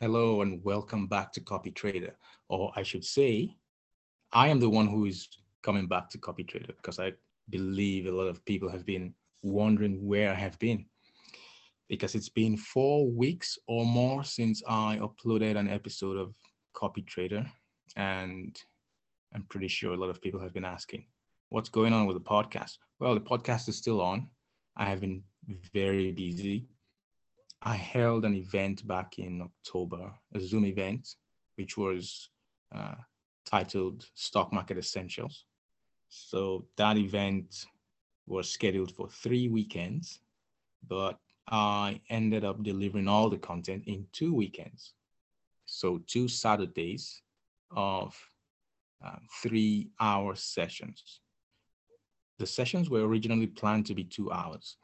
Hello and welcome back to Copy Trader. Or I should say, I am the one who is coming back to Copy Trader because I believe a lot of people have been wondering where I have been. Because it's been four weeks or more since I uploaded an episode of Copy Trader. And I'm pretty sure a lot of people have been asking, what's going on with the podcast? Well, the podcast is still on. I have been very busy I held an event back in October, a Zoom event, which was uh, titled Stock Market Essentials. So that event was scheduled for three weekends, but I ended up delivering all the content in two weekends. So two Saturdays of uh, three hour sessions. The sessions were originally planned to be two hours,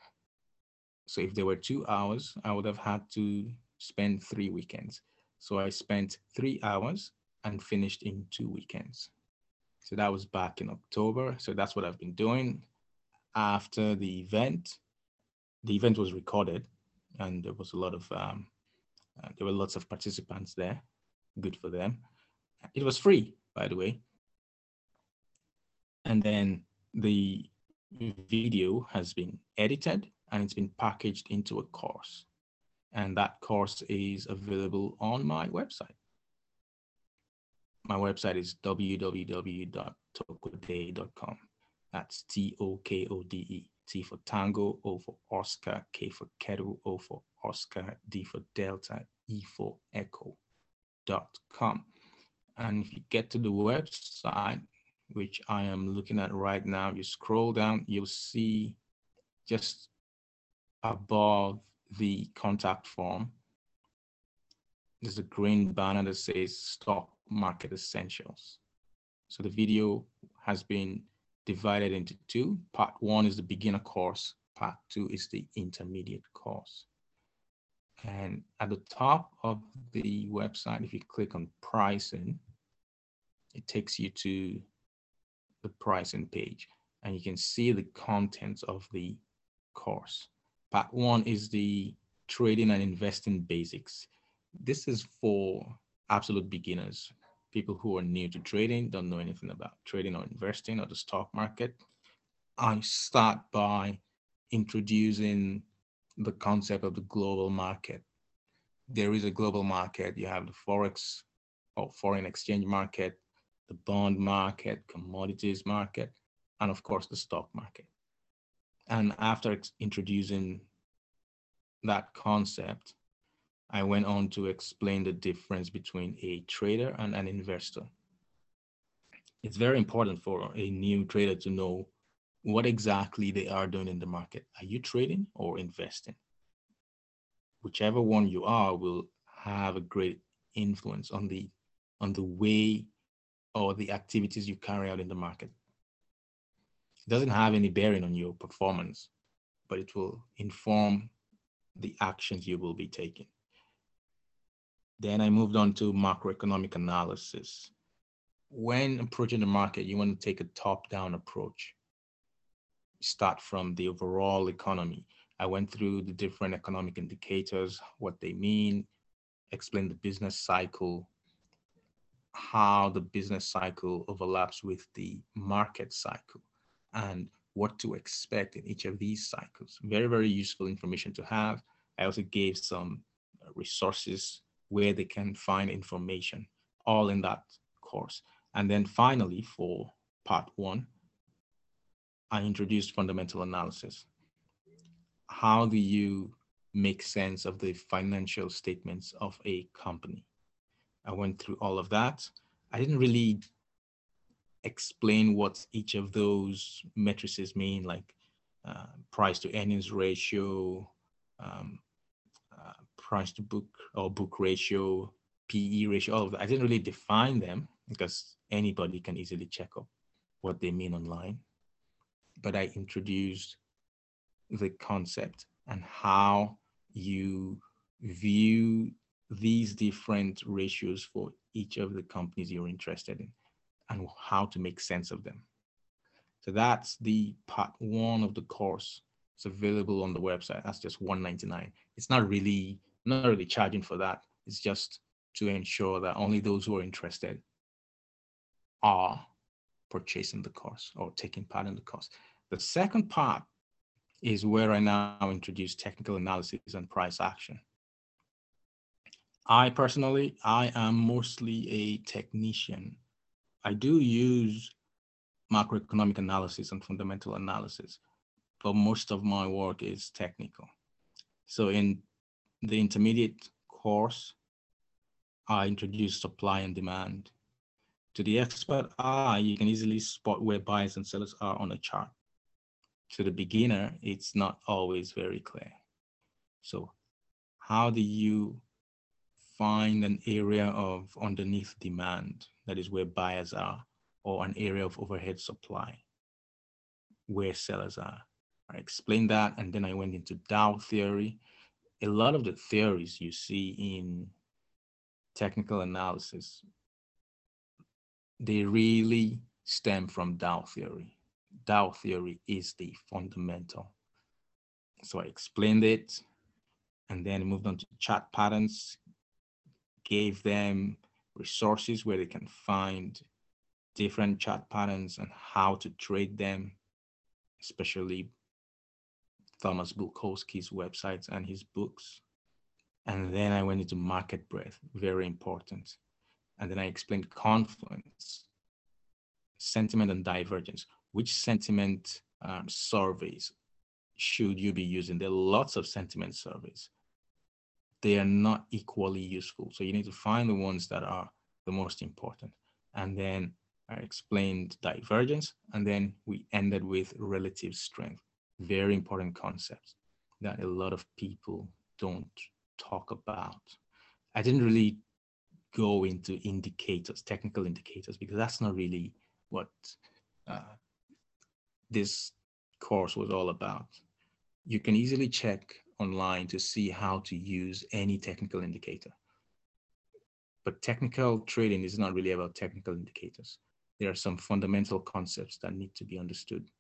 so if there were two hours, I would have had to spend three weekends. So I spent three hours and finished in two weekends. So that was back in October. So that's what I've been doing. After the event, the event was recorded and there was a lot of, um, uh, there were lots of participants there. Good for them. It was free, by the way. And then the video has been edited and it's been packaged into a course. And that course is available on my website. My website is www.tokode.com. That's T O K O D E. T for Tango, O for Oscar, K for Kettle, O for Oscar, D for Delta, E for Echo. Dot com. And if you get to the website, which I am looking at right now, you scroll down, you'll see just above the contact form, there's a green banner that says Stock Market Essentials. So the video has been divided into two. Part one is the beginner course. Part two is the intermediate course. And at the top of the website, if you click on pricing, it takes you to the pricing page and you can see the contents of the course. Part one is the trading and investing basics. This is for absolute beginners, people who are new to trading, don't know anything about trading or investing or the stock market. I start by introducing the concept of the global market. There is a global market. You have the Forex or foreign exchange market, the bond market, commodities market, and of course the stock market. And after introducing that concept, I went on to explain the difference between a trader and an investor. It's very important for a new trader to know what exactly they are doing in the market. Are you trading or investing? Whichever one you are will have a great influence on the on the way or the activities you carry out in the market. It doesn't have any bearing on your performance, but it will inform the actions you will be taking. Then I moved on to macroeconomic analysis. When approaching the market, you want to take a top-down approach. Start from the overall economy. I went through the different economic indicators, what they mean, explain the business cycle, how the business cycle overlaps with the market cycle and what to expect in each of these cycles. Very, very useful information to have. I also gave some uh, resources where they can find information, all in that course. And then finally, for part one, I introduced fundamental analysis. How do you make sense of the financial statements of a company? I went through all of that. I didn't really explain what each of those matrices mean, like uh, price to earnings ratio, um, uh, price to book or book ratio, PE ratio, all of that. I didn't really define them because anybody can easily check up what they mean online. But I introduced the concept and how you view these different ratios for each of the companies you're interested in and how to make sense of them. So that's the part one of the course. It's available on the website. That's just 199. It's not really not really charging for that. It's just to ensure that only those who are interested are purchasing the course or taking part in the course. The second part is where I now introduce technical analysis and price action. I personally, I am mostly a technician. I do use macroeconomic analysis and fundamental analysis, but most of my work is technical. So in the intermediate course, I introduce supply and demand. To the expert eye, you can easily spot where buyers and sellers are on a chart. To the beginner, it's not always very clear. So how do you find an area of underneath demand, that is where buyers are, or an area of overhead supply where sellers are. I explained that and then I went into Dow theory. A lot of the theories you see in technical analysis, they really stem from Dow theory. Dow theory is the fundamental. So I explained it and then moved on to chart patterns, gave them resources where they can find different chart patterns and how to trade them, especially Thomas Bulkowski's websites and his books. And then I went into market breadth, very important. And then I explained confluence, sentiment and divergence. Which sentiment um, surveys should you be using? There are lots of sentiment surveys they are not equally useful. So you need to find the ones that are the most important. And then I explained divergence, and then we ended with relative strength. Very important concepts that a lot of people don't talk about. I didn't really go into indicators, technical indicators, because that's not really what uh, this course was all about. You can easily check online to see how to use any technical indicator. But technical trading is not really about technical indicators. There are some fundamental concepts that need to be understood.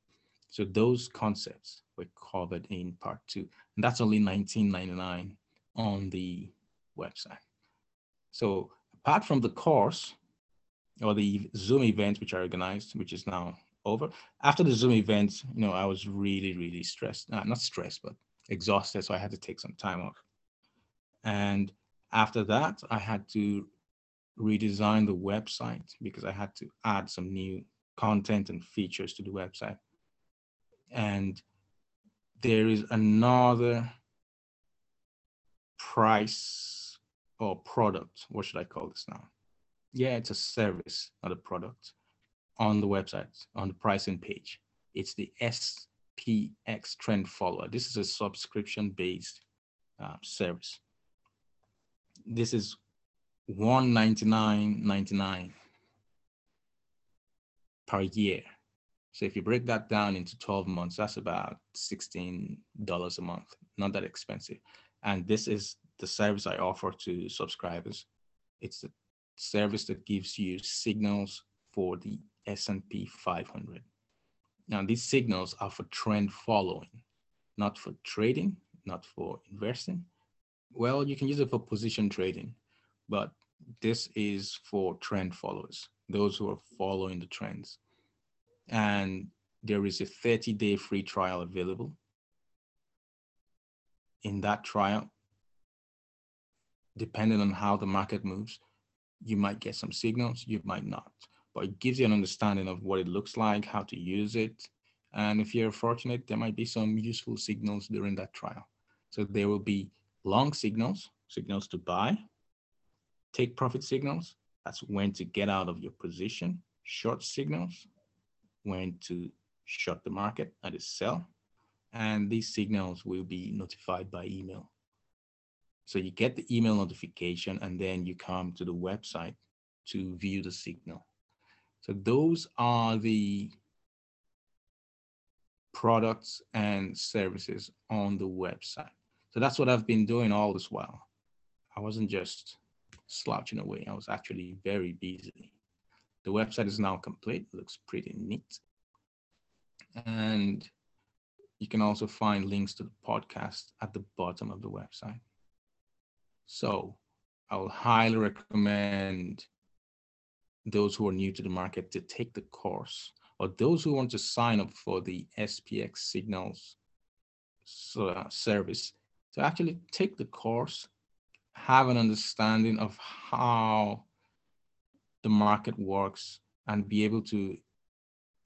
So those concepts were covered in part two, and that's only 19.99 on the website. So apart from the course or the Zoom event, which I organized, which is now over, after the Zoom event, you know, I was really, really stressed, uh, not stressed, but exhausted, so I had to take some time off. And after that, I had to redesign the website because I had to add some new content and features to the website. And there is another price or product. What should I call this now? Yeah, it's a service, not a product on the website, on the pricing page. It's the S PX Trend Follower. This is a subscription-based uh, service. This is $199.99 per year. So if you break that down into 12 months, that's about $16 a month, not that expensive. And this is the service I offer to subscribers. It's the service that gives you signals for the S&P 500. Now, these signals are for trend following, not for trading, not for investing. Well, you can use it for position trading, but this is for trend followers, those who are following the trends. And there is a 30 day free trial available. In that trial, depending on how the market moves, you might get some signals, you might not but it gives you an understanding of what it looks like, how to use it. And if you're fortunate, there might be some useful signals during that trial. So there will be long signals, signals to buy, take profit signals, that's when to get out of your position, short signals, when to shut the market at a sell. And these signals will be notified by email. So you get the email notification and then you come to the website to view the signal. So those are the products and services on the website. So that's what I've been doing all this while. I wasn't just slouching away. I was actually very busy. The website is now complete. It looks pretty neat. And you can also find links to the podcast at the bottom of the website. So I'll highly recommend those who are new to the market to take the course or those who want to sign up for the SPX signals uh, service to actually take the course, have an understanding of how the market works and be able to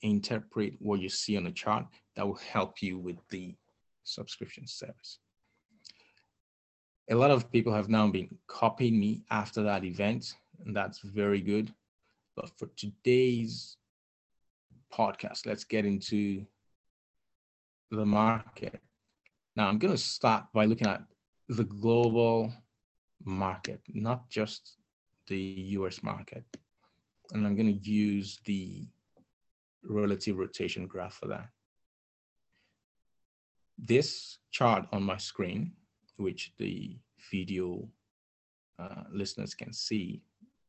interpret what you see on the chart that will help you with the subscription service. A lot of people have now been copying me after that event, and that's very good. But for today's podcast, let's get into the market. Now, I'm going to start by looking at the global market, not just the US market. And I'm going to use the relative rotation graph for that. This chart on my screen, which the video uh, listeners can see,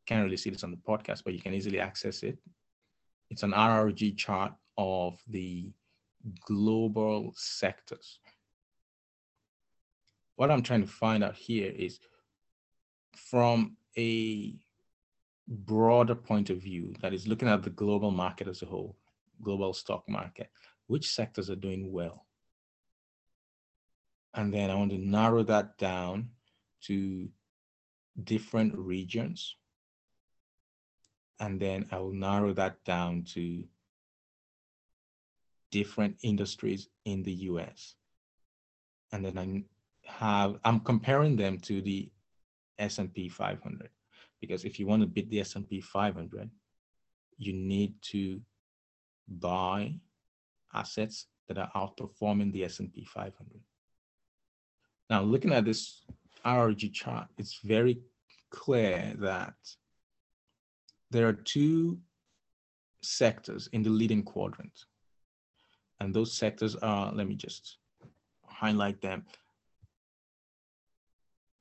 can't really see this on the podcast, but you can easily access it. It's an RRG chart of the global sectors. What I'm trying to find out here is from a broader point of view that is looking at the global market as a whole, global stock market, which sectors are doing well? And then I want to narrow that down to different regions. And then I will narrow that down to different industries in the US. And then I have, I'm comparing them to the S&P 500 because if you want to beat the S&P 500, you need to buy assets that are outperforming the S&P 500. Now, looking at this RRG chart, it's very clear that there are two sectors in the leading quadrant. And those sectors are, let me just highlight them.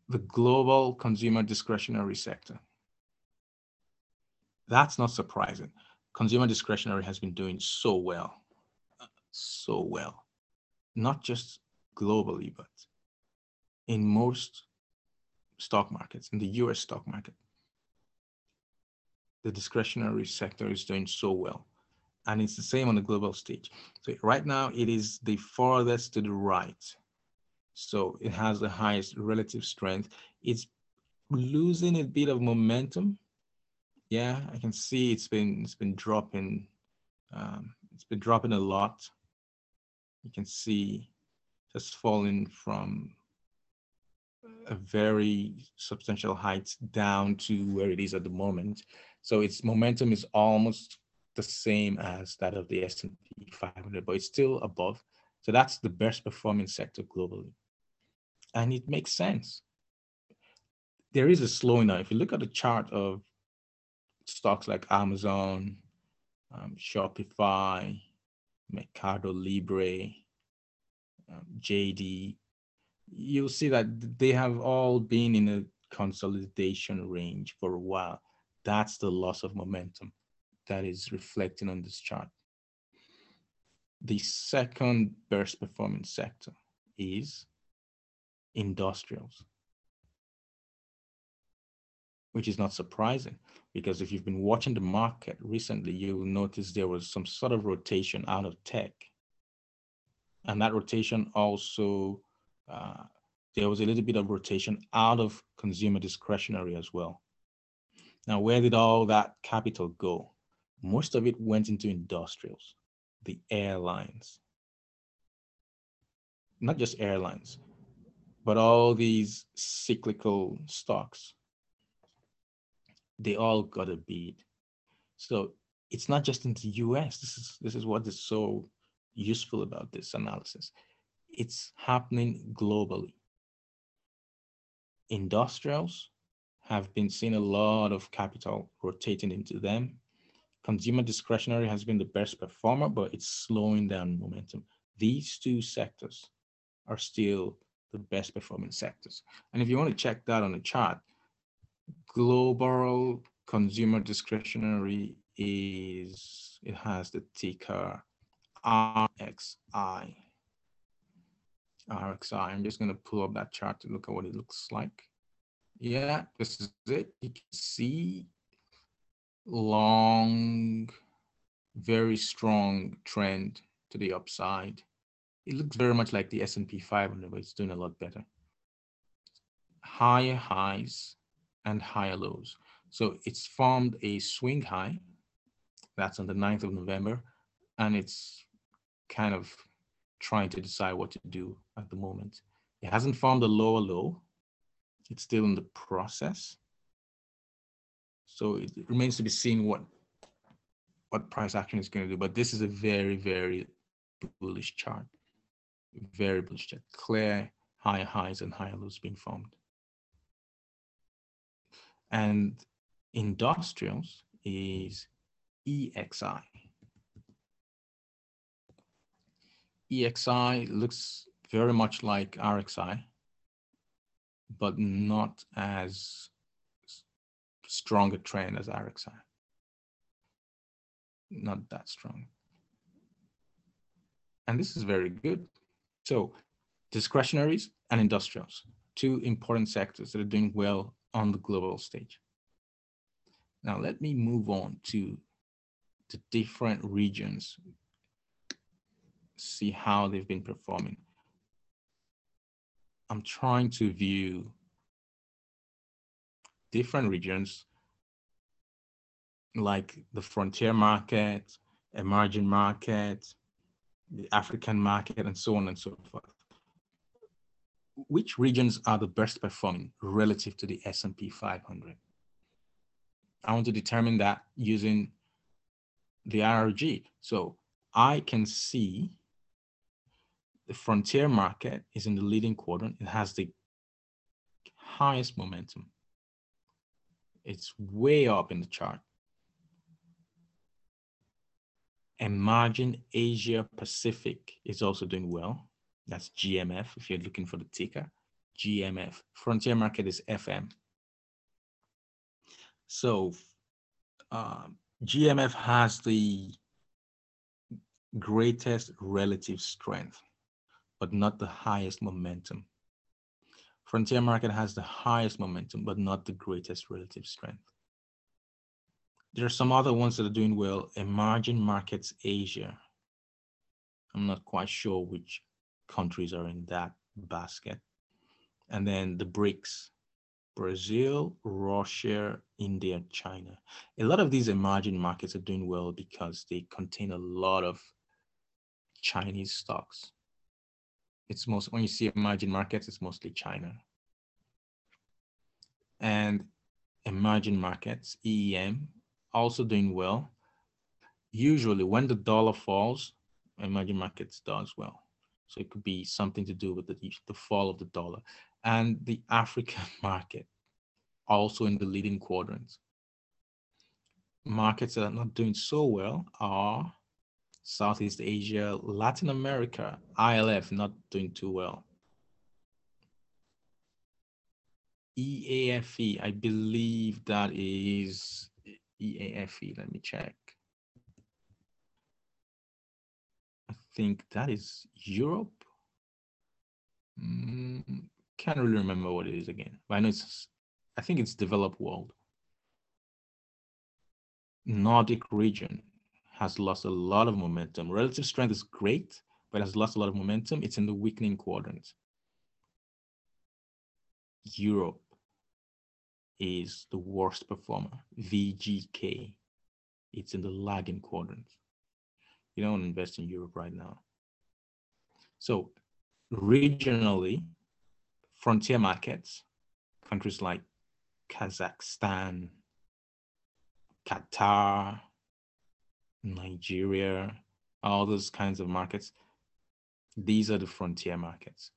The global consumer discretionary sector. That's not surprising. Consumer discretionary has been doing so well, so well, not just globally, but in most stock markets, in the US stock market. The discretionary sector is doing so well. And it's the same on the global stage. So right now it is the farthest to the right. So it has the highest relative strength. It's losing a bit of momentum. Yeah, I can see it's been it's been dropping. Um, it's been dropping a lot. You can see just falling from a very substantial height down to where it is at the moment. So its momentum is almost the same as that of the S&P 500, but it's still above. So that's the best performing sector globally. And it makes sense. There is a slowing. If you look at the chart of stocks like Amazon, um, Shopify, Mercado Libre, um, JD, you'll see that they have all been in a consolidation range for a while. That's the loss of momentum that is reflecting on this chart. The second best performing sector is industrials, which is not surprising because if you've been watching the market recently, you'll notice there was some sort of rotation out of tech. And that rotation also uh, there was a little bit of rotation out of consumer discretionary as well. Now, where did all that capital go? Most of it went into industrials, the airlines. Not just airlines, but all these cyclical stocks. They all got a beat. So it's not just in the US. This is this is what is so useful about this analysis it's happening globally. Industrials have been seeing a lot of capital rotating into them. Consumer discretionary has been the best performer, but it's slowing down momentum. These two sectors are still the best performing sectors. And if you want to check that on the chart, global consumer discretionary is, it has the ticker RXI. RXI. I'm just going to pull up that chart to look at what it looks like. Yeah, this is it. You can see long, very strong trend to the upside. It looks very much like the S&P 500, but it's doing a lot better. Higher highs and higher lows. So it's formed a swing high. That's on the 9th of November. And it's kind of trying to decide what to do at the moment. It hasn't formed a lower low. It's still in the process. So it remains to be seen what what price action is going to do. But this is a very, very bullish chart. Very bullish chart. Clear higher highs and higher lows being formed. And industrials is EXI. EXI looks very much like RXI, but not as strong a trend as RXI. Not that strong. And this is very good. So discretionaries and industrials, two important sectors that are doing well on the global stage. Now let me move on to the different regions, see how they've been performing. I'm trying to view different regions like the frontier market, emerging market, the African market, and so on and so forth. Which regions are the best performing relative to the S&P 500? I want to determine that using the RRG. So I can see the frontier market is in the leading quadrant. It has the highest momentum. It's way up in the chart. Emerging Asia Pacific is also doing well. That's GMF if you're looking for the ticker. GMF. Frontier market is FM. So um, GMF has the greatest relative strength, but not the highest momentum. Frontier market has the highest momentum, but not the greatest relative strength. There are some other ones that are doing well. Emerging markets Asia. I'm not quite sure which countries are in that basket. And then the BRICS, Brazil, Russia, India, China. A lot of these emerging markets are doing well because they contain a lot of Chinese stocks. It's most, when you see emerging markets, it's mostly China. And emerging markets, EEM, also doing well. Usually when the dollar falls, emerging markets does well. So it could be something to do with the, the fall of the dollar. And the African market, also in the leading quadrants. Markets that are not doing so well are Southeast Asia, Latin America, ILF not doing too well. EAFE, I believe that is EAFE. Let me check. I think that is Europe. Mm, can't really remember what it is again, but I know it's, I think it's developed world. Nordic region has lost a lot of momentum. Relative strength is great, but has lost a lot of momentum. It's in the weakening quadrant. Europe is the worst performer, VGK. It's in the lagging quadrant. You don't invest in Europe right now. So regionally, frontier markets, countries like Kazakhstan, Qatar, Nigeria, all those kinds of markets, these are the frontier markets.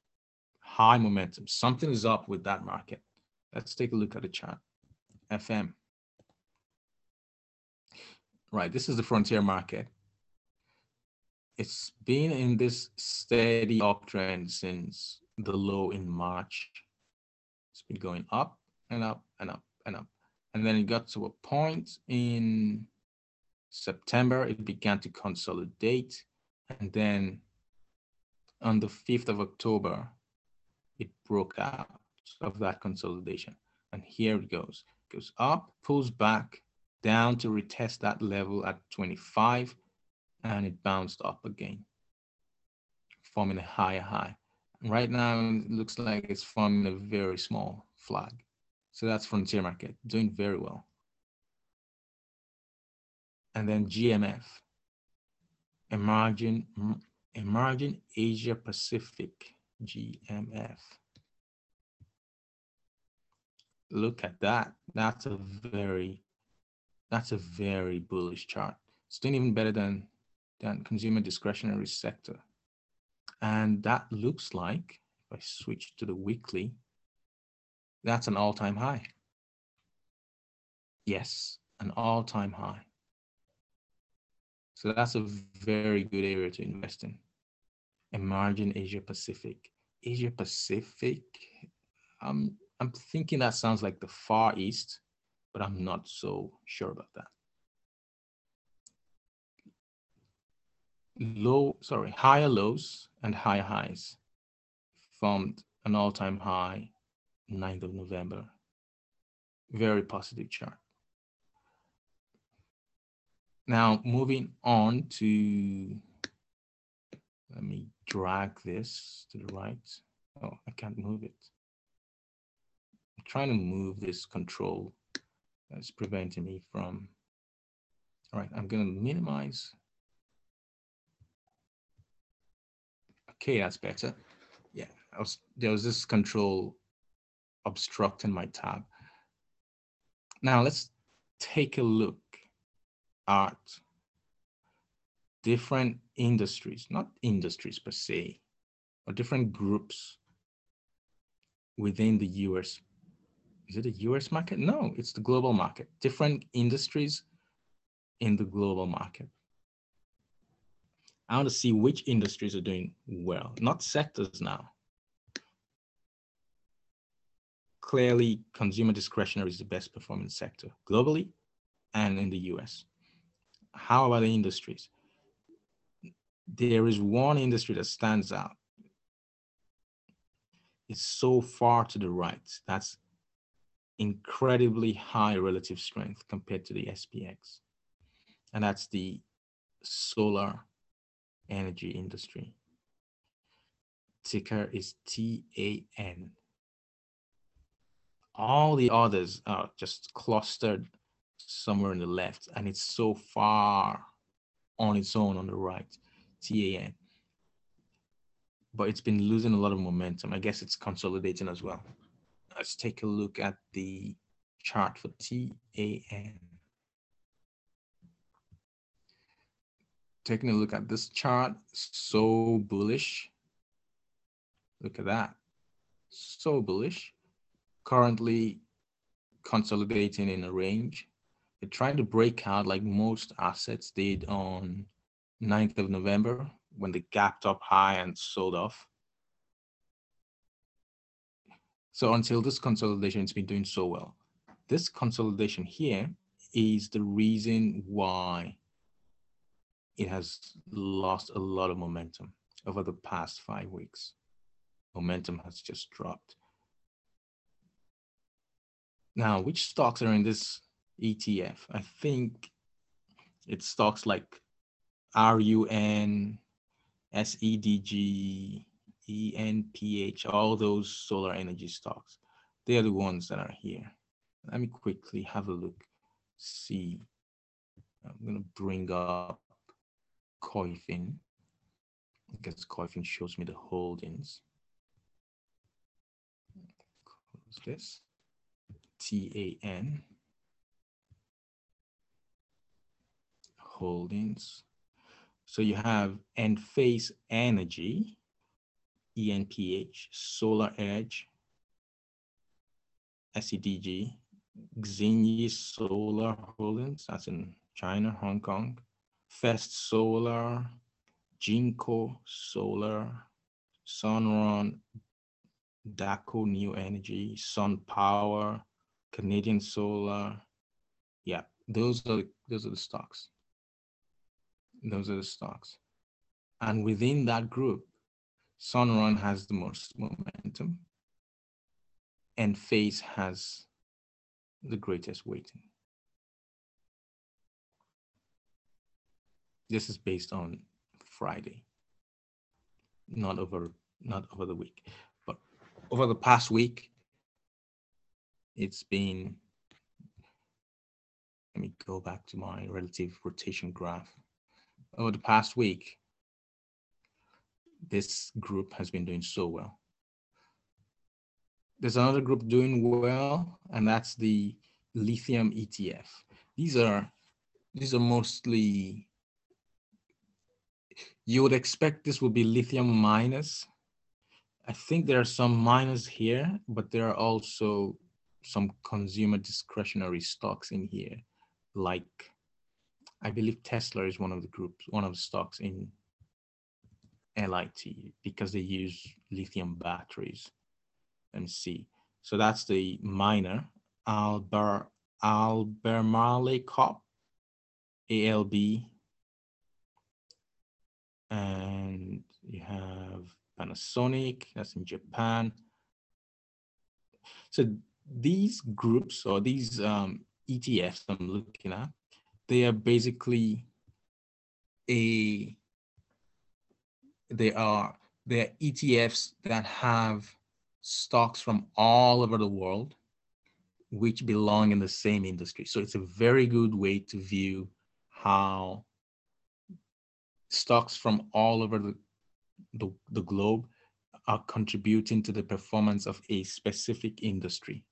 High momentum. Something is up with that market. Let's take a look at the chart. FM. Right, this is the frontier market. It's been in this steady uptrend since the low in March. It's been going up and up and up and up. And then it got to a point in September, it began to consolidate. And then on the 5th of October, it broke out of that consolidation. And here it goes. Goes up, pulls back, down to retest that level at 25, and it bounced up again, forming a higher high. Right now, it looks like it's forming a very small flag. So that's frontier market, doing very well. And then GMF, emerging, emerging Asia Pacific, GMF. Look at that. That's a very, that's a very bullish chart. It's doing even better than, than consumer discretionary sector. And that looks like, if I switch to the weekly, that's an all-time high. Yes, an all-time high. So that's a very good area to invest in. Emerging Asia Pacific. Asia Pacific, I'm, I'm thinking that sounds like the Far East, but I'm not so sure about that. Low, sorry, higher lows and higher highs formed an all-time high 9th of November. Very positive chart. Now moving on to, let me drag this to the right. Oh, I can't move it. I'm trying to move this control that's preventing me from, all right, I'm gonna minimize. Okay, that's better. Yeah, was, there was this control obstructing my tab. Now let's take a look at different industries, not industries per se, or different groups within the US. Is it a US market? No, it's the global market. Different industries in the global market. I want to see which industries are doing well, not sectors now. clearly consumer discretionary is the best performing sector globally and in the US. How about the industries? There is one industry that stands out. It's so far to the right. That's incredibly high relative strength compared to the SPX. And that's the solar energy industry. Ticker is TAN all the others are just clustered somewhere in the left and it's so far on its own on the right tan but it's been losing a lot of momentum. I guess it's consolidating as well. Let's take a look at the chart for tan taking a look at this chart so bullish. Look at that. So bullish. Currently consolidating in a range. Trying to break out like most assets did on 9th of November when they gapped up high and sold off. So until this consolidation, it's been doing so well. This consolidation here is the reason why it has lost a lot of momentum over the past five weeks. Momentum has just dropped. Now, which stocks are in this ETF? I think it's stocks like RUN, SEDG, ENPH, all those solar energy stocks. They are the ones that are here. Let me quickly have a look, see. I'm going to bring up Koyfin because Koyfin shows me the holdings. Close this. TAN holdings. So you have Enphase Energy, ENPH, Solar Edge, SEDG, Xinyi Solar Holdings, that's in China, Hong Kong, First Solar, Jinko Solar, Sunrun, Daqo New Energy, Sun Power, Canadian Solar. Yeah, those are those are the stocks. Those are the stocks. And within that group, Sunrun has the most momentum. Enphase has the greatest weighting. This is based on Friday, not over not over the week, but over the past week, it's been. Let me go back to my relative rotation graph. Over the past week, this group has been doing so well. There's another group doing well, and that's the lithium ETF. These are these are mostly you would expect this would be lithium miners. I think there are some miners here, but there are also some consumer discretionary stocks in here, like I believe Tesla is one of the groups, one of the stocks in LIT because they use lithium batteries. Me see. So that's the miner, Alber, Albemarle Corp, ALB. And you have Panasonic, that's in Japan. So these groups or these um, ETFs I'm looking at, they are basically a they are they're ETFs that have stocks from all over the world which belong in the same industry. So it's a very good way to view how stocks from all over the, the, the globe are contributing to the performance of a specific industry.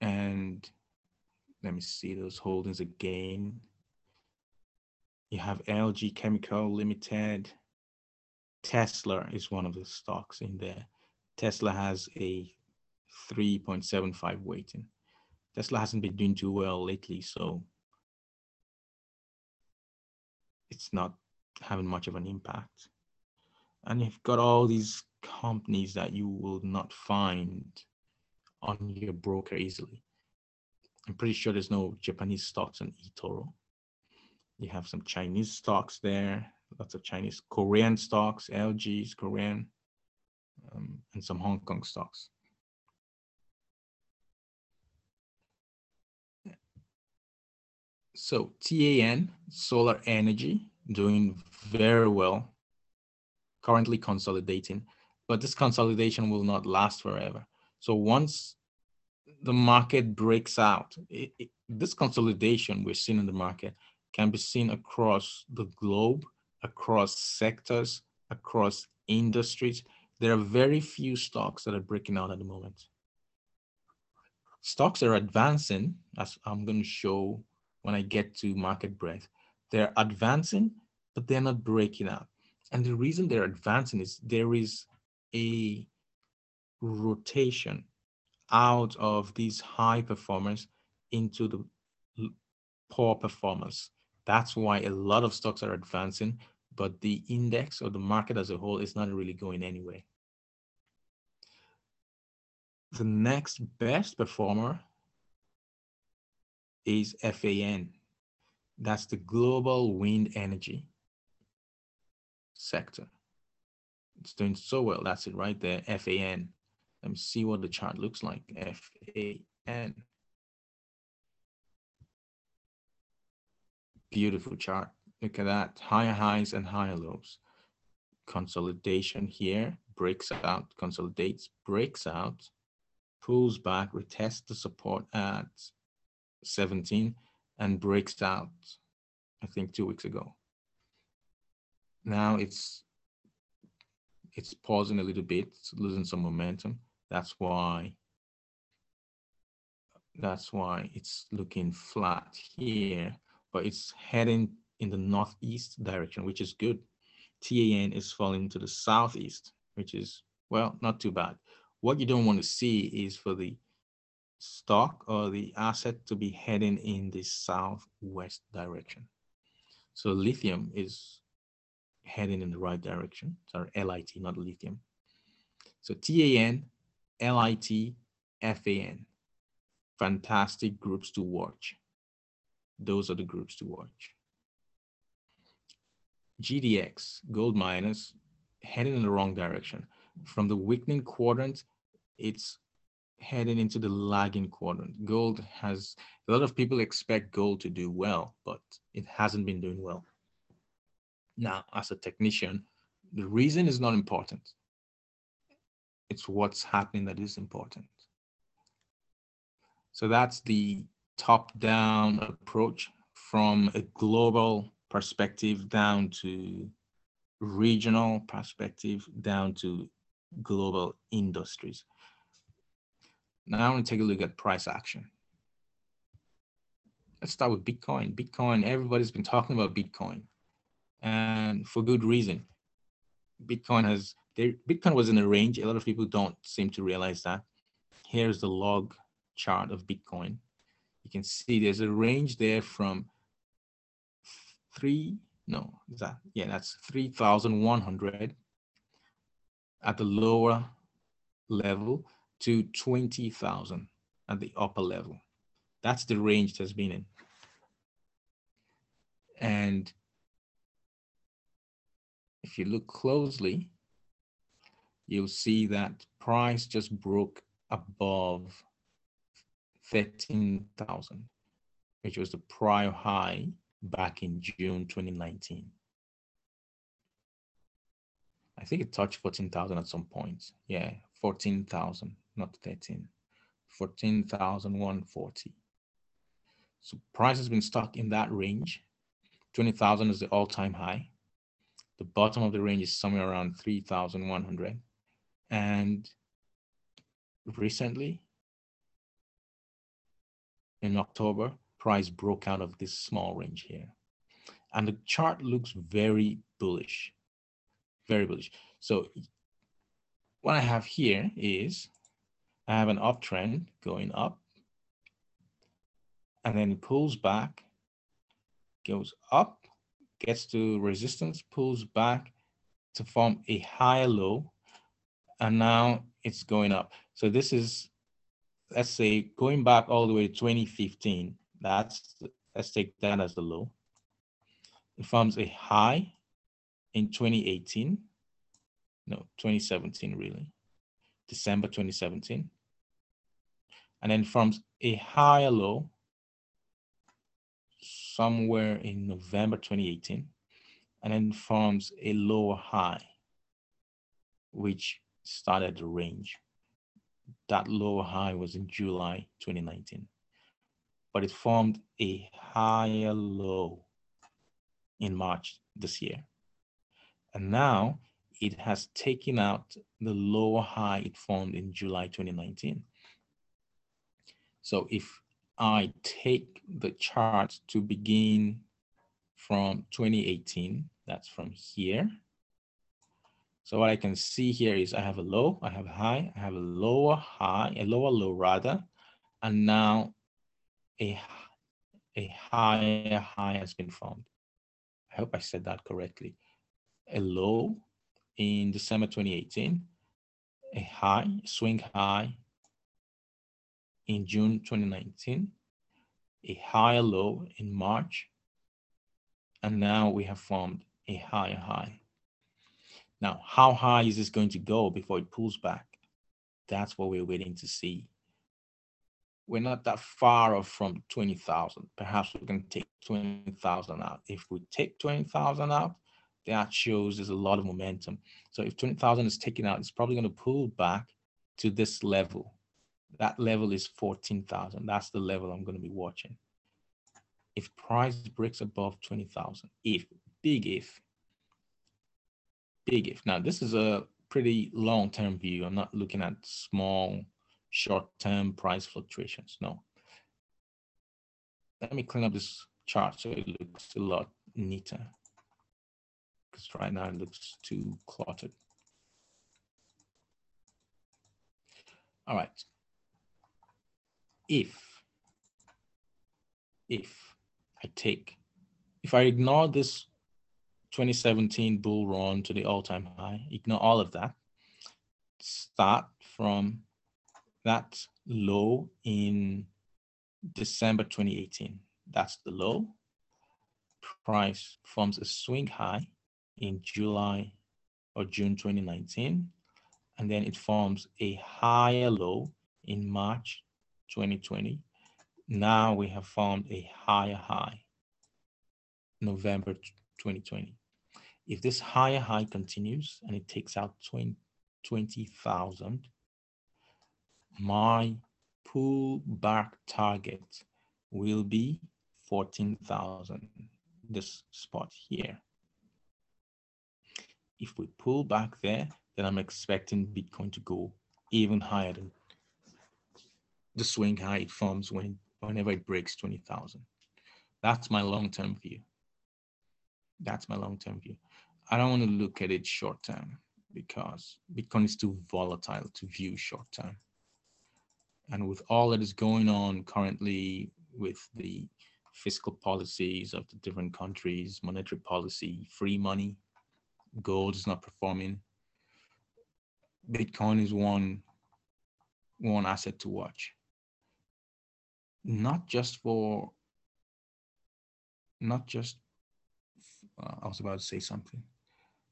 And let me see those holdings again. You have LG Chemical Limited. Tesla is one of the stocks in there. Tesla has a 3.75 weighting. Tesla hasn't been doing too well lately, so it's not having much of an impact. And you've got all these companies that you will not find on your broker easily. I'm pretty sure there's no Japanese stocks on eToro. You have some Chinese stocks there, lots of Chinese, Korean stocks, LGs, Korean, um, and some Hong Kong stocks. So TAN, solar energy, doing very well, currently consolidating, but this consolidation will not last forever. So once the market breaks out, it, it, this consolidation we're seeing in the market can be seen across the globe, across sectors, across industries. There are very few stocks that are breaking out at the moment. Stocks are advancing, as I'm going to show when I get to market breadth. They're advancing, but they're not breaking out. And the reason they're advancing is there is a rotation out of these high performers into the poor performers. That's why a lot of stocks are advancing, but the index or the market as a whole is not really going anywhere. The next best performer is FAN. That's the global wind energy sector. It's doing so well. That's it right there, FAN. Let me see what the chart looks like, FAN. Beautiful chart. Look at that, higher highs and higher lows. Consolidation here, breaks out, consolidates, breaks out, pulls back, retests the support at 17 and breaks out, I think two weeks ago. Now it's it's pausing a little bit, losing some momentum. That's why that's why it's looking flat here but it's heading in the northeast direction, which is good. TAN is falling to the southeast, which is, well, not too bad. What you don't want to see is for the stock or the asset to be heading in the southwest direction. So lithium is heading in the right direction. Sorry, LIT, not lithium. So TAN, LIT, FAN. Fantastic groups to watch those are the groups to watch. GDX, gold miners, heading in the wrong direction. From the weakening quadrant, it's heading into the lagging quadrant. Gold has a lot of people expect gold to do well, but it hasn't been doing well. Now, as a technician, the reason is not important. It's what's happening that is important. So that's the top-down approach from a global perspective down to regional perspective down to global industries. Now I want to take a look at price action. Let's start with Bitcoin. Bitcoin, everybody's been talking about Bitcoin and for good reason. Bitcoin has, Bitcoin was in a range. A lot of people don't seem to realize that. Here's the log chart of Bitcoin. You can see there's a range there from three, no, is that, yeah, that's 3,100 at the lower level to 20,000 at the upper level. That's the range that's been in. And if you look closely, you'll see that price just broke above 13,000, which was the prior high back in June 2019. I think it touched 14,000 at some point. Yeah, 14,000, not 13. 14,140. So price has been stuck in that range. 20,000 is the all-time high. The bottom of the range is somewhere around 3,100. And recently, in October, price broke out of this small range here. And the chart looks very bullish, very bullish. So what I have here is I have an uptrend going up and then it pulls back, goes up, gets to resistance, pulls back to form a higher low, and now it's going up. So this is, let's say, going back all the way to 2015. That's, let's take that as the low. It forms a high in 2018, no, 2017 really, December 2017. And then forms a higher low somewhere in November 2018, and then forms a lower high, which started the range. That lower high was in July 2019, but it formed a higher low in March this year. And now it has taken out the lower high it formed in July 2019. So if I take the chart to begin from 2018, that's from here. So what I can see here is I have a low, I have a high, I have a lower high, a lower low rather, and now a, a higher high has been formed. I hope I said that correctly. A low in December 2018, a high, swing high in June 2019, a higher low in March, and now we have formed a higher high. Now, how high is this going to go before it pulls back? That's what we're waiting to see. We're not that far off from 20,000. Perhaps we can take 20,000 out. If we take 20,000 out, that shows there's a lot of momentum. So if 20,000 is taken out, it's probably going to pull back to this level that level is 14,000. That's the level I'm going to be watching. If price breaks above 20,000, if, big if, big if. Now, this is a pretty long-term view. I'm not looking at small, short-term price fluctuations. No. Let me clean up this chart so it looks a lot neater. Because right now it looks too cluttered. All right, if, if I take, if I ignore this 2017 bull run to the all-time high, ignore all of that, start from that low in December 2018. That's the low. Price forms a swing high in July or June 2019. and then it forms a higher low in March 2020. Now we have formed a higher high, November 2020. If this higher high continues and it takes out 20,000, my pullback target will be 14,000, this spot here. If we pull back there, then I'm expecting Bitcoin to go even higher than the swing high it forms when whenever it breaks 20,000. That's my long-term view. That's my long-term view. I don't want to look at it short-term because Bitcoin is too volatile to view short-term. And with all that is going on currently with the fiscal policies of the different countries, monetary policy, free money, gold is not performing. Bitcoin is one one asset to watch. Not just for not just uh, I was about to say something.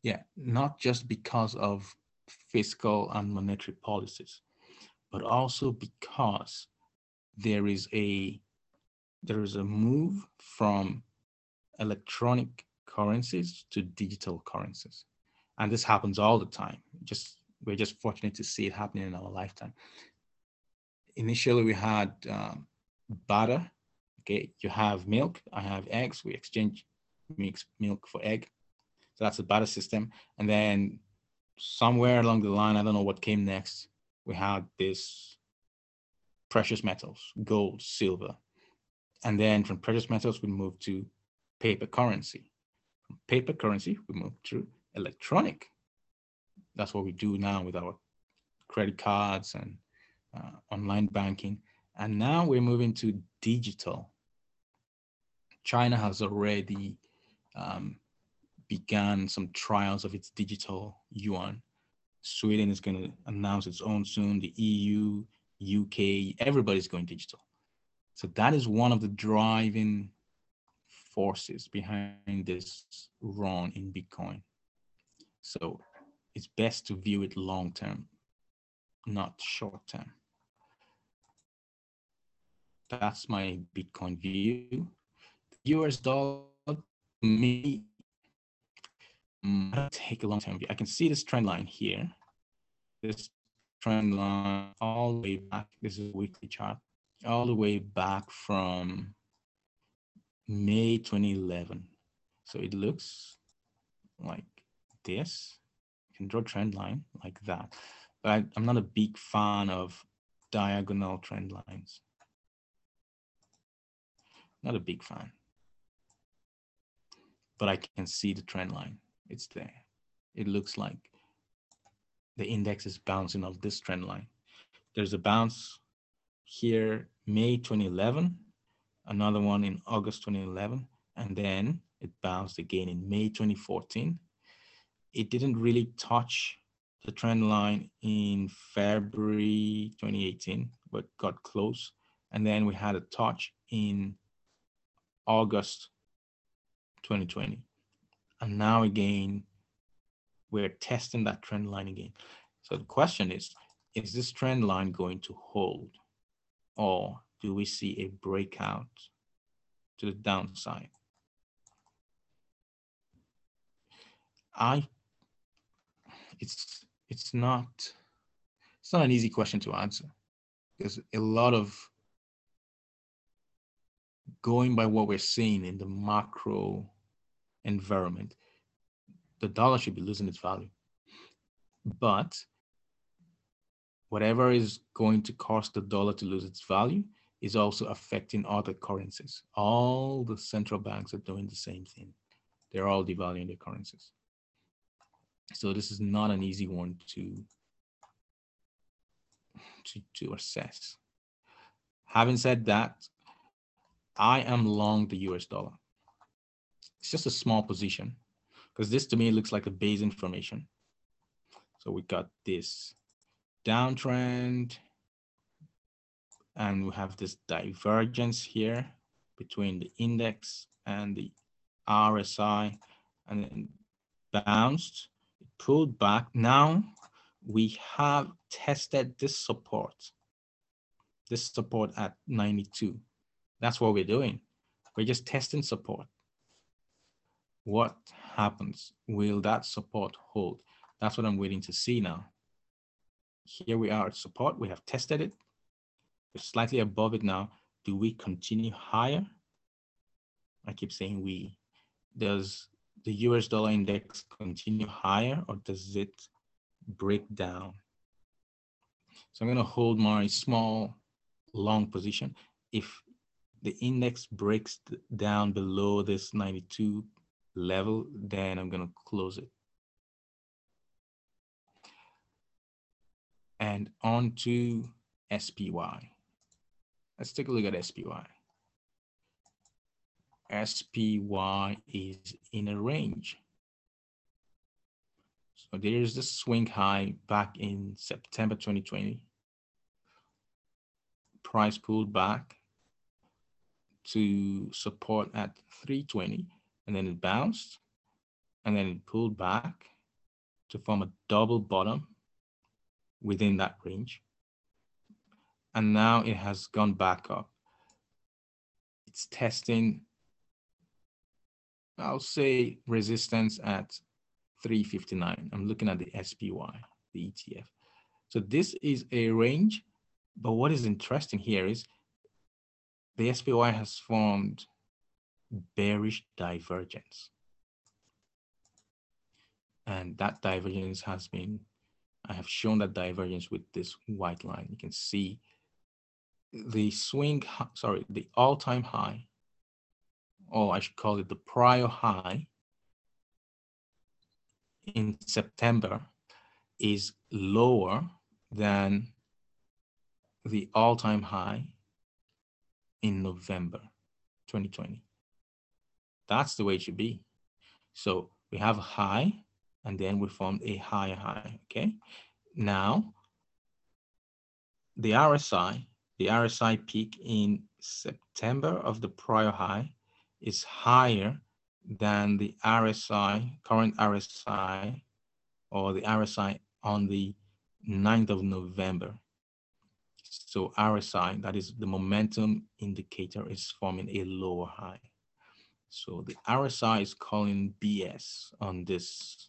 Yeah, not just because of fiscal and monetary policies, but also because there is a there is a move from electronic currencies to digital currencies. And this happens all the time. Just we're just fortunate to see it happening in our lifetime. Initially, we had um, barter. Okay, you have milk, I have eggs. We exchange mix milk for egg. So that's the barter system. And then somewhere along the line, I don't know what came next. We had this precious metals, gold, silver. And then from precious metals, we moved to paper currency From paper currency, we moved to electronic. That's what we do now with our credit cards and uh, online banking. And now we're moving to digital. China has already um, begun some trials of its digital yuan. Sweden is going to announce its own soon. The EU, UK, everybody's going digital. So that is one of the driving forces behind this run in Bitcoin. So it's best to view it long term, not short term. That's my Bitcoin view. The US dollar, me, Mm. take a long view. I can see this trend line here. This trend line all the way back. This is a weekly chart, all the way back from May 2011. So it looks like this. You can draw trend line like that. But I, I'm not a big fan of diagonal trend lines. Not a big fan. But I can see the trend line. It's there. It looks like the index is bouncing off this trend line. There's a bounce here, May 2011, another one in August 2011, and then it bounced again in May 2014. It didn't really touch the trend line in February 2018, but got close. And then we had a touch in August 2020. And now again, we're testing that trend line again. So the question is, is this trend line going to hold or do we see a breakout to the downside? I, it's, it's not, it's not an easy question to answer because a lot of going by what we're seeing in the macro environment, the dollar should be losing its value. But whatever is going to cause the dollar to lose its value is also affecting other currencies. All the central banks are doing the same thing. They're all devaluing their currencies. So this is not an easy one to, to, to assess. Having said that, I am long the US dollar. It's just a small position because this to me looks like a base information. So we got this downtrend and we have this divergence here between the index and the RSI and then bounced, it pulled back. Now we have tested this support, this support at 92. That's what we're doing. We're just testing support. What happens? Will that support hold? That's what I'm waiting to see now. Here we are at support. We have tested it. We're slightly above it now. Do we continue higher? I keep saying we. Does the US dollar index continue higher or does it break down? So I'm going to hold my small long position. If the index breaks down below this 92 level, then I'm going to close it. And on to SPY. Let's take a look at SPY. SPY is in a range. So there's the swing high back in September 2020. Price pulled back to support at 320 and then it bounced and then it pulled back to form a double bottom within that range. And now it has gone back up. It's testing, I'll say resistance at 359. I'm looking at the SPY, the ETF. So this is a range, but what is interesting here is the SPY has formed bearish divergence. And that divergence has been, I have shown that divergence with this white line. You can see the swing, sorry, the all-time high, or I should call it the prior high in September is lower than the all-time high in November 2020. That's the way it should be. So we have a high and then we formed a higher high, okay? Now, the RSI the RSI peak in September of the prior high is higher than the RSI, current RSI, or the RSI on the 9th of November. So RSI, that is the momentum indicator, is forming a lower high. So the RSI is calling BS on this,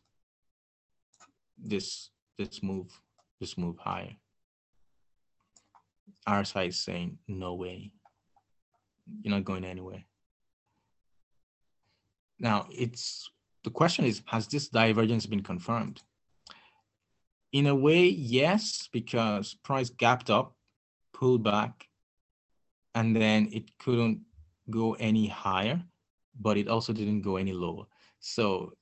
this, this move, this move higher. RSI is saying, no way, you're not going anywhere. Now, it's the question is, has this divergence been confirmed? In a way, yes, because price gapped up, pulled back, and then it couldn't go any higher, but it also didn't go any lower. So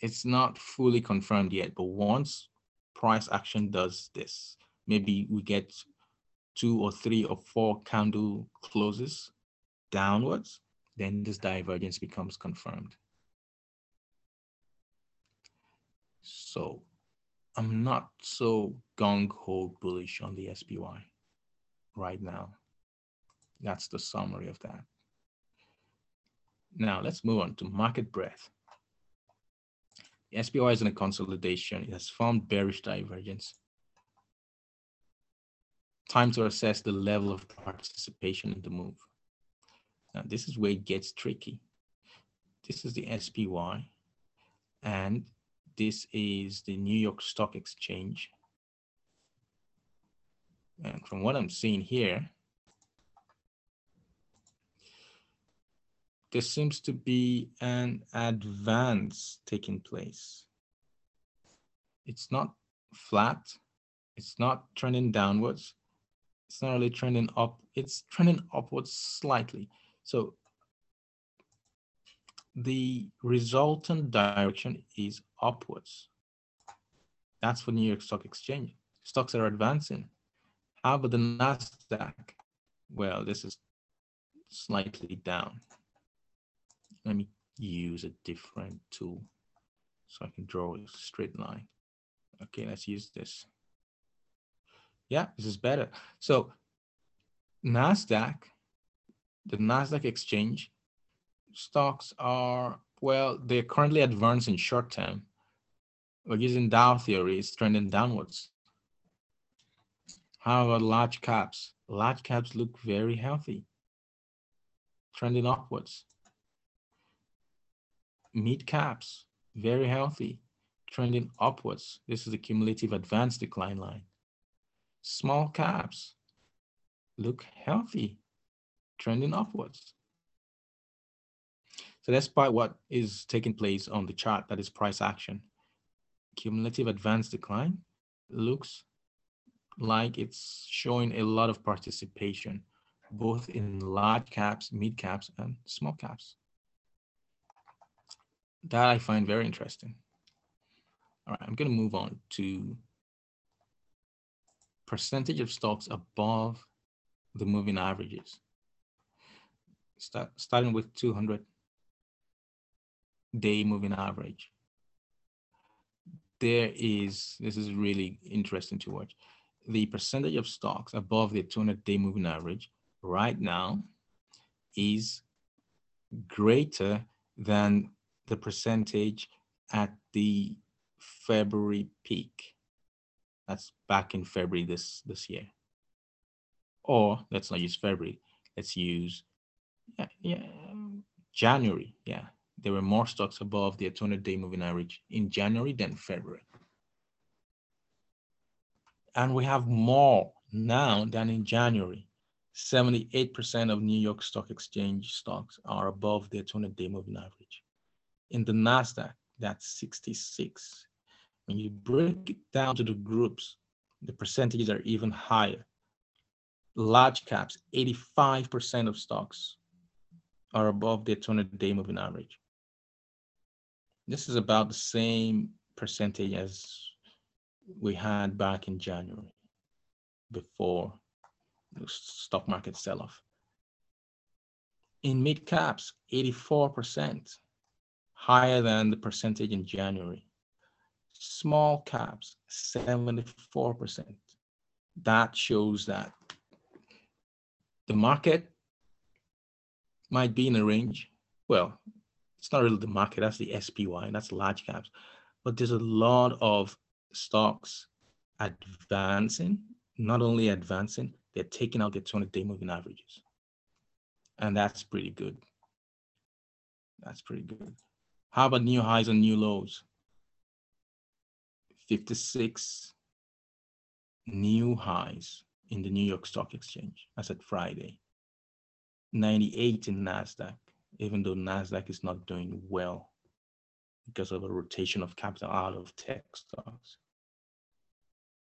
it's not fully confirmed yet, but once price action does this, maybe we get two or three or four candle closes downwards, then this divergence becomes confirmed. So I'm not so gung-ho bullish on the SPY right now. That's the summary of that. Now let's move on to market breadth. The SPY is in a consolidation. It has formed bearish divergence time to assess the level of participation in the move. Now, this is where it gets tricky. This is the SPY, and this is the New York Stock Exchange. And from what I'm seeing here, there seems to be an advance taking place. It's not flat, it's not trending downwards, it's not really trending up, it's trending upwards slightly. So the resultant direction is upwards. That's for New York Stock Exchange. Stocks are advancing. How about the NASDAQ? Well, this is slightly down. Let me use a different tool so I can draw a straight line. Okay, let's use this. Yeah, this is better. So NASDAQ, the NASDAQ exchange, stocks are, well, they're currently advancing short term. We're using Dow theory, it's trending downwards. How about large caps? Large caps look very healthy, trending upwards. Mid caps, very healthy, trending upwards. This is the cumulative advanced decline line. Small caps look healthy, trending upwards. So despite what is taking place on the chart, that is price action, cumulative advanced decline looks like it's showing a lot of participation, both in large caps, mid caps, and small caps. That I find very interesting. All right, I'm going to move on to percentage of stocks above the moving averages. Start, starting with 200 day moving average. There is, this is really interesting to watch. The percentage of stocks above the 200 day moving average right now is greater than the percentage at the February peak. That's back in February this, this year. Or let's not use February. Let's use yeah, yeah, January. Yeah, there were more stocks above the 200-day moving average in January than February. And we have more now than in January. 78% of New York Stock Exchange stocks are above their 200-day moving average. In the NASDAQ, that's 66. When you break it down to the groups, the percentages are even higher. Large caps, 85% of stocks are above their 200-day moving average. This is about the same percentage as we had back in January before the stock market sell-off. In mid caps, 84%, higher than the percentage in January. Small caps, 74%. That shows that the market might be in a range. Well, it's not really the market, that's the SPY, and that's large caps. But there's a lot of stocks advancing, not only advancing, they're taking out their 200 day moving averages. And that's pretty good. That's pretty good. How about new highs and new lows? 56 new highs in the New York Stock Exchange. That's at Friday. 98 in NASDAQ even though NASDAQ is not doing well because of a rotation of capital out of tech stocks.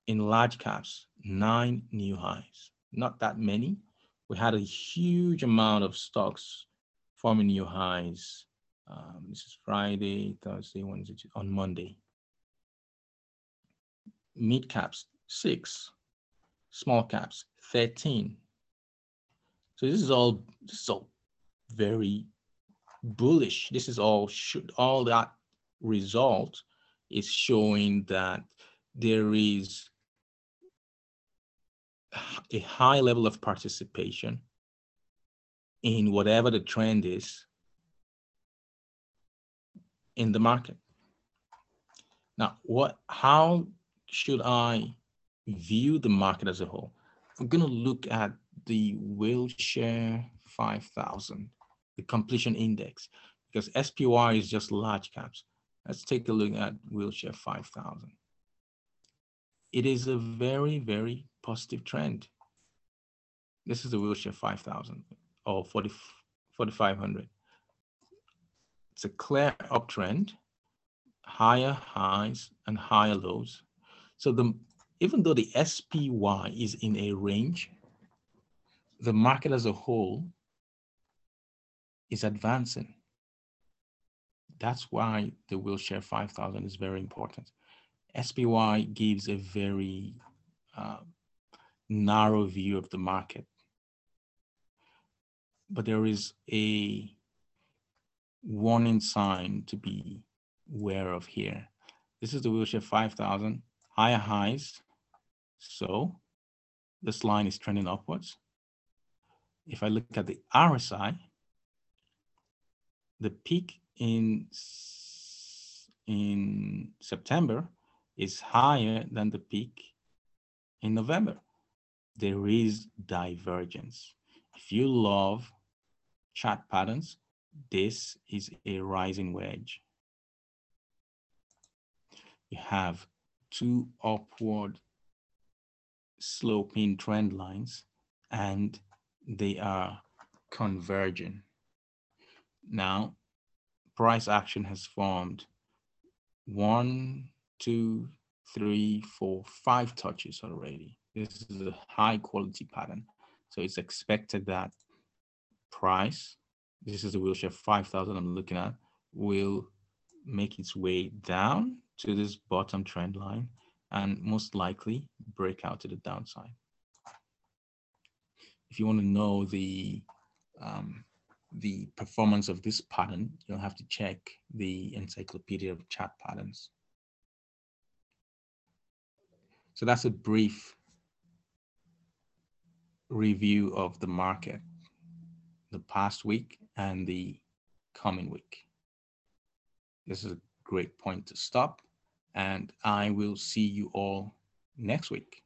In large caps, nine new highs, not that many. We had a huge amount of stocks forming new highs. Um, this is Friday, Thursday, Wednesday, on Monday. Mid caps, six. Small caps, 13. So this is all, this is all very bullish. This is all should all that result is showing that there is a high level of participation in whatever the trend is in the market. Now, what how should I view the market as a whole? I'm going to look at the Wilshire 5000 the completion index, because SPY is just large caps. Let's take a look at Wilshire 5000. It is a very, very positive trend. This is the Wilshire 5000 or 40, 4500. It's a clear uptrend, higher highs and higher lows. So the even though the SPY is in a range, the market as a whole is advancing. That's why the Wilshire 5000 is very important. SPY gives a very uh, narrow view of the market. But there is a warning sign to be aware of here. This is the Wilshire 5000, higher highs. So this line is trending upwards. If I look at the RSI, the peak in, in September is higher than the peak in November. there is divergence. If you love chart patterns, this is a rising wedge. You have two upward sloping trend lines and they are converging. Now, price action has formed one, two, three, four, five touches already. This is a high quality pattern. So it's expected that price, this is the Wilshire 5000 I'm looking at, will make its way down to this bottom trend line and most likely break out to the downside. If you want to know the um, the performance of this pattern, you'll have to check the Encyclopedia of Chart Patterns. So that's a brief review of the market, the past week and the coming week. This is a great point to stop and I will see you all next week.